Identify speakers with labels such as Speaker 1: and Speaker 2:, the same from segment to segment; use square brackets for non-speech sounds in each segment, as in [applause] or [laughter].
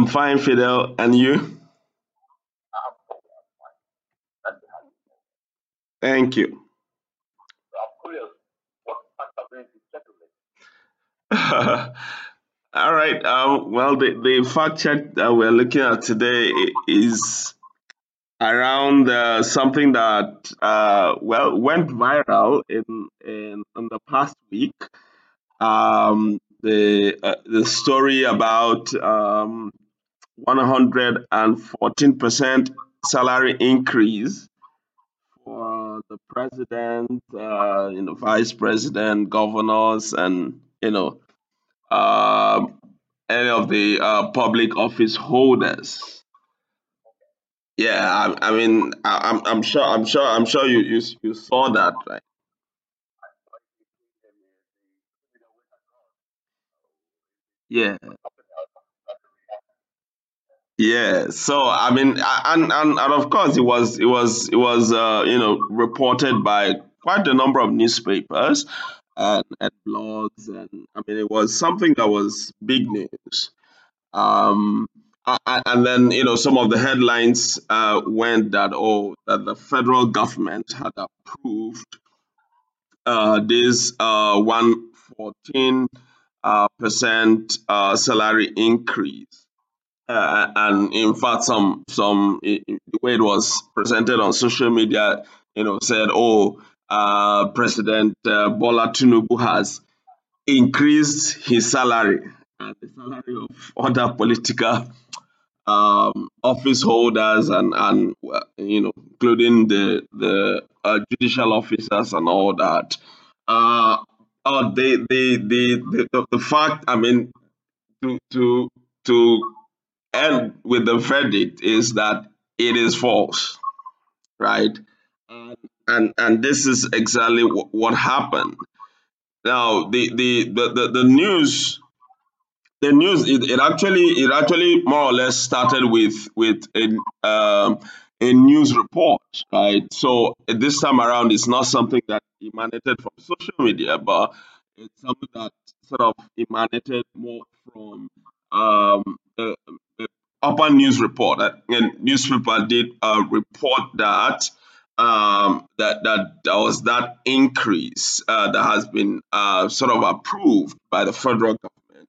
Speaker 1: I'm fine, Fidel. And you? Thank you. [laughs] All right. Um, well, the, the fact check that we're looking at today is around uh, something that uh, well went viral in, in in the past week. Um, the uh, the story about um, 114% salary increase for the president, uh, you know, vice president, governors, and you know, uh, any of the uh, public office holders. Yeah, I, I mean, I, I'm, I'm sure, I'm sure, I'm sure you, you, you saw that, right? Yeah. Yeah, so I mean, and, and and of course, it was it was it was uh, you know reported by quite a number of newspapers and, and blogs, and I mean, it was something that was big news. Um, and then you know some of the headlines uh, went that oh that the federal government had approved uh, this uh, 114 uh, percent uh, salary increase uh, and in fact, some some the way it was presented on social media, you know, said, "Oh, uh, President uh, Bola Tinubu has increased his salary and the salary of other political um, office holders and and you know, including the the uh, judicial officers and all that." Uh, uh, the, the, the, the, the fact, I mean, to to to end with the verdict is that it is false, right? And and, and this is exactly what happened. Now, the the the, the, the news the news it, it actually it actually more or less started with with a um, a news report, right? So this time around, it's not something that emanated from social media, but it's something that sort of emanated more from um, a upper news report. A newspaper did uh, report that um, that that there was that increase uh, that has been uh, sort of approved by the federal government.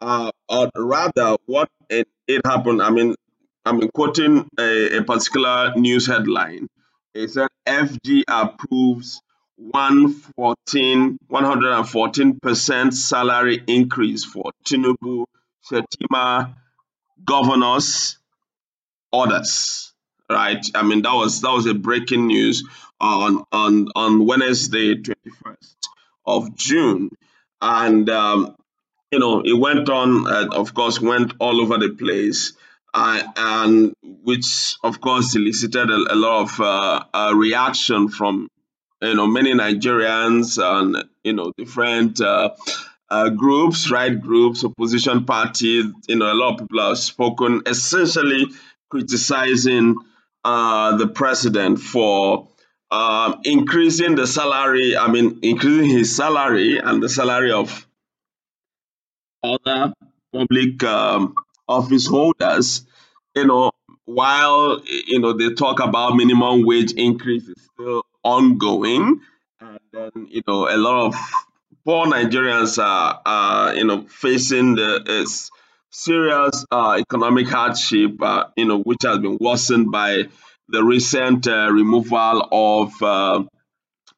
Speaker 1: Uh, or rather, what it, it happened. I mean, I'm quoting a, a particular news headline. It said FG approves 114 114% salary increase for Tinubu, Shettima, governors orders right? I mean that was that was a breaking news on on on wednesday 21st of june. And um, you know it went on uh, of course went all over the place. Uh, and which of course elicited a, a lot of uh, uh reaction from you know many nigerians and you know different uh, groups, right groups, opposition parties, you know, a lot of people have spoken essentially criticizing uh, the president for um, increasing the salary, I mean, increasing his salary and the salary of other public um, office holders, you know, while, you know, they talk about minimum wage increase is still ongoing. And then, you know, a lot of poor Nigerians are, are you know, facing the serious uh, economic hardship, uh, you know, which has been worsened by the recent uh, removal of,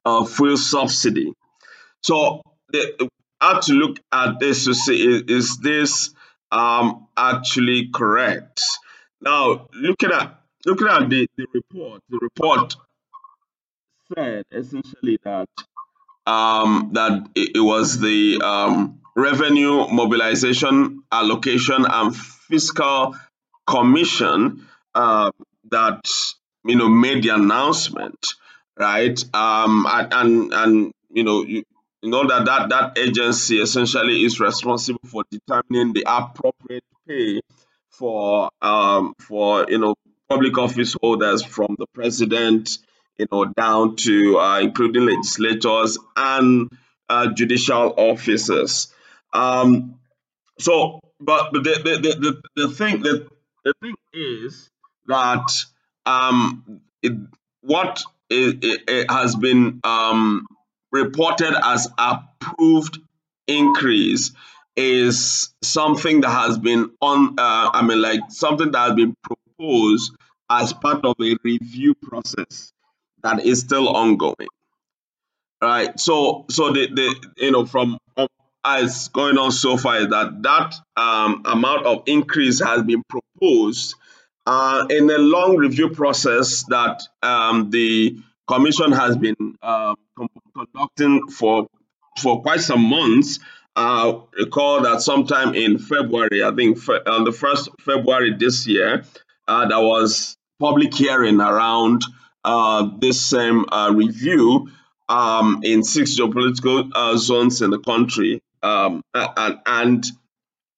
Speaker 1: uh, fuel subsidy. So, the, how to look at this to see is, is this um, actually correct? Now, looking at looking at the, the report, the report said essentially that um, that it, was the um, Revenue Mobilization Allocation and Fiscal Commission uh, that you know made the announcement, right? Um, and and, and you know you, you know that, that that agency essentially is responsible for determining the appropriate pay for um for you know public office holders from the president you know, down to uh, including legislators and uh, judicial officers. Um, so but but the the, the, the, thing the, the thing is that um it, what it, it, it has been um reported as approved increase is something that has been on uh, i mean like something that has been proposed as part of a review process that is still ongoing right so so the the you know from as going on so far is that that um, amount of increase has been proposed uh, in a long review process that um, the commission has been uh, conducting for for quite some months. Uh, recall that sometime in February, I think fe- on the first February this year, uh, there was public hearing around this same uh, review um, in six geopolitical uh, zones in the country, um, and, and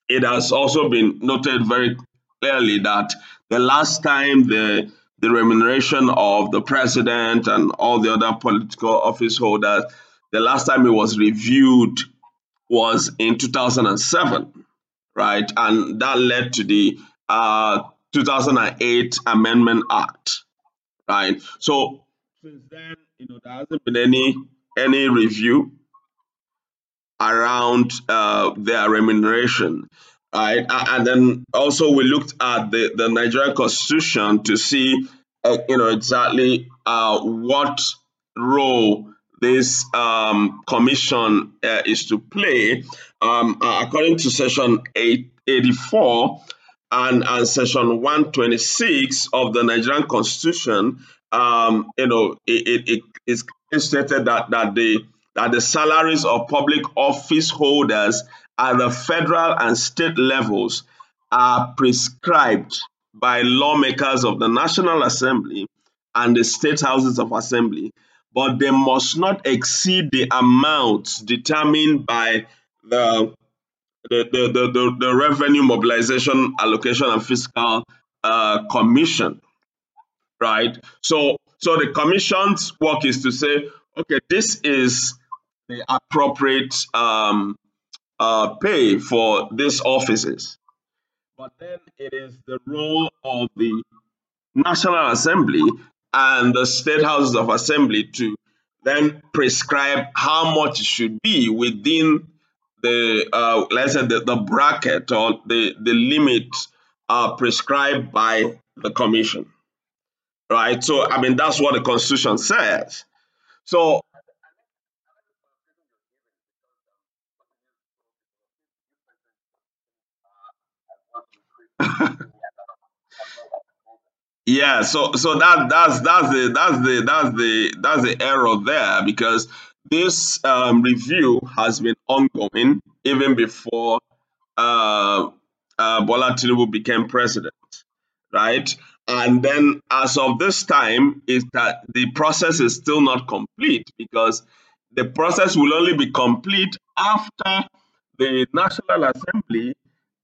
Speaker 1: it has also been noted very clearly that the last time the the remuneration of the president and all the other political office holders, the last time it was reviewed was in 2007, right? And that led to the uh, 2008 Amendment Act, right? So since then, you know, there hasn't been any any review around uh, their remuneration. Right, and then also we looked at the, the Nigerian constitution to see, uh, you know, exactly uh, what role this um, commission uh, is to play. Um, uh, according to section 884 and, and section 126 of the Nigerian constitution, um, you know, it, it, it is stated that, that the that the salaries of public office holders at the federal and state levels are prescribed by lawmakers of the National Assembly and the state houses of assembly, but they must not exceed the amounts determined by the the, the, the, the, the Revenue Mobilization Allocation and Fiscal uh, Commission, right? So, so the commission's work is to say, okay, this is the appropriate um, uh, pay for these offices. But then it is the role of the National Assembly and the state houses of assembly to then prescribe how much it should be within the uh, let's say the, the bracket or the the limit uh, prescribed by the commission right? So i mean that's what the constitution says. So [laughs] Yeah, so so that that's that's the that's the that's the that's the error there because this um, review has been ongoing even before uh, uh, Bola Tinubu became president, right? And then as of this time, is that the process is still not complete because the process will only be complete after the National Assembly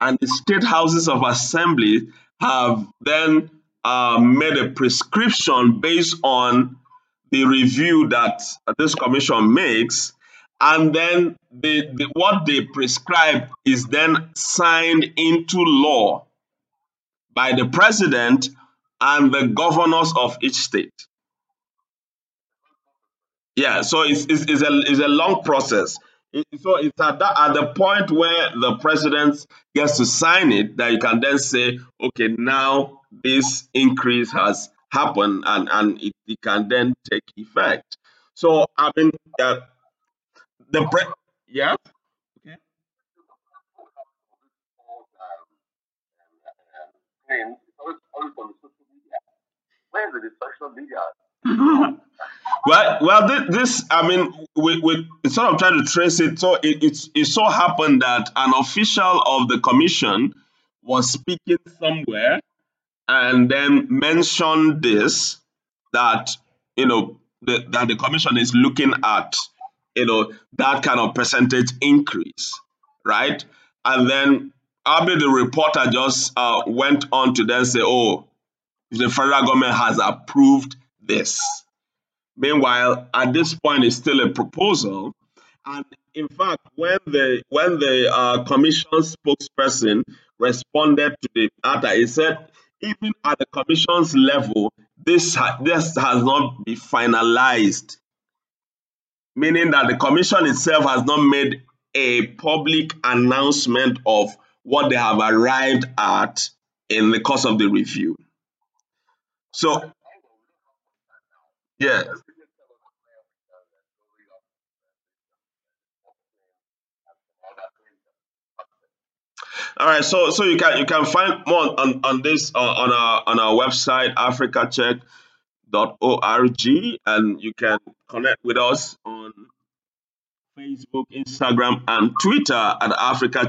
Speaker 1: and the state houses of assembly have then uh, made a prescription based on the review that this commission makes and then the, the, what they prescribe is then signed into law by the president and the governors of each state. Yeah, so it's, it's, it's, a, it's a long process. So it's at, that, at the point where the president gets to sign it that you can then say, okay, now this increase has happened and, and it, it can then take effect. So, I mean, uh, the pre- yeah. Okay. Where is the social media? well, well, this, this, I mean, we, we sort of trying to trace it. So it, it, it so happened that an official of the commission was speaking somewhere and then mentioned this that you know the, that the commission is looking at you know that kind of percentage increase, right? And then Abi, the reporter, just uh, went on to then say, "Oh, the federal government has approved this." Meanwhile, at this point, it's still a proposal, And in fact, when the when the uh, commission spokesperson responded to the matter, he said, even at the commission's level, this ha- this has not been finalized, meaning that the commission itself has not made a public announcement of what they have arrived at in the course of the review. So, yeah. All right, so so you can you can find more on on this uh, on our on our website africacheck.org and you can connect with us on Facebook, Instagram, and Twitter at Africa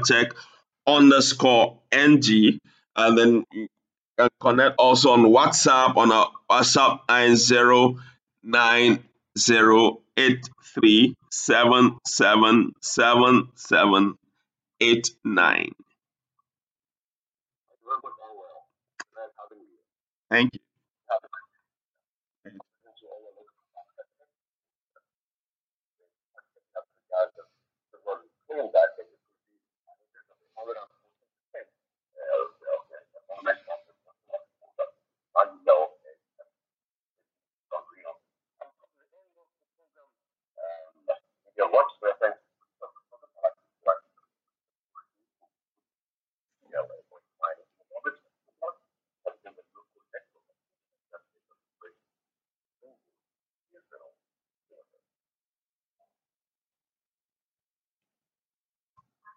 Speaker 1: underscore NG. And then you can connect also on WhatsApp on our WhatsApp 909083777789. Thank you. comunidade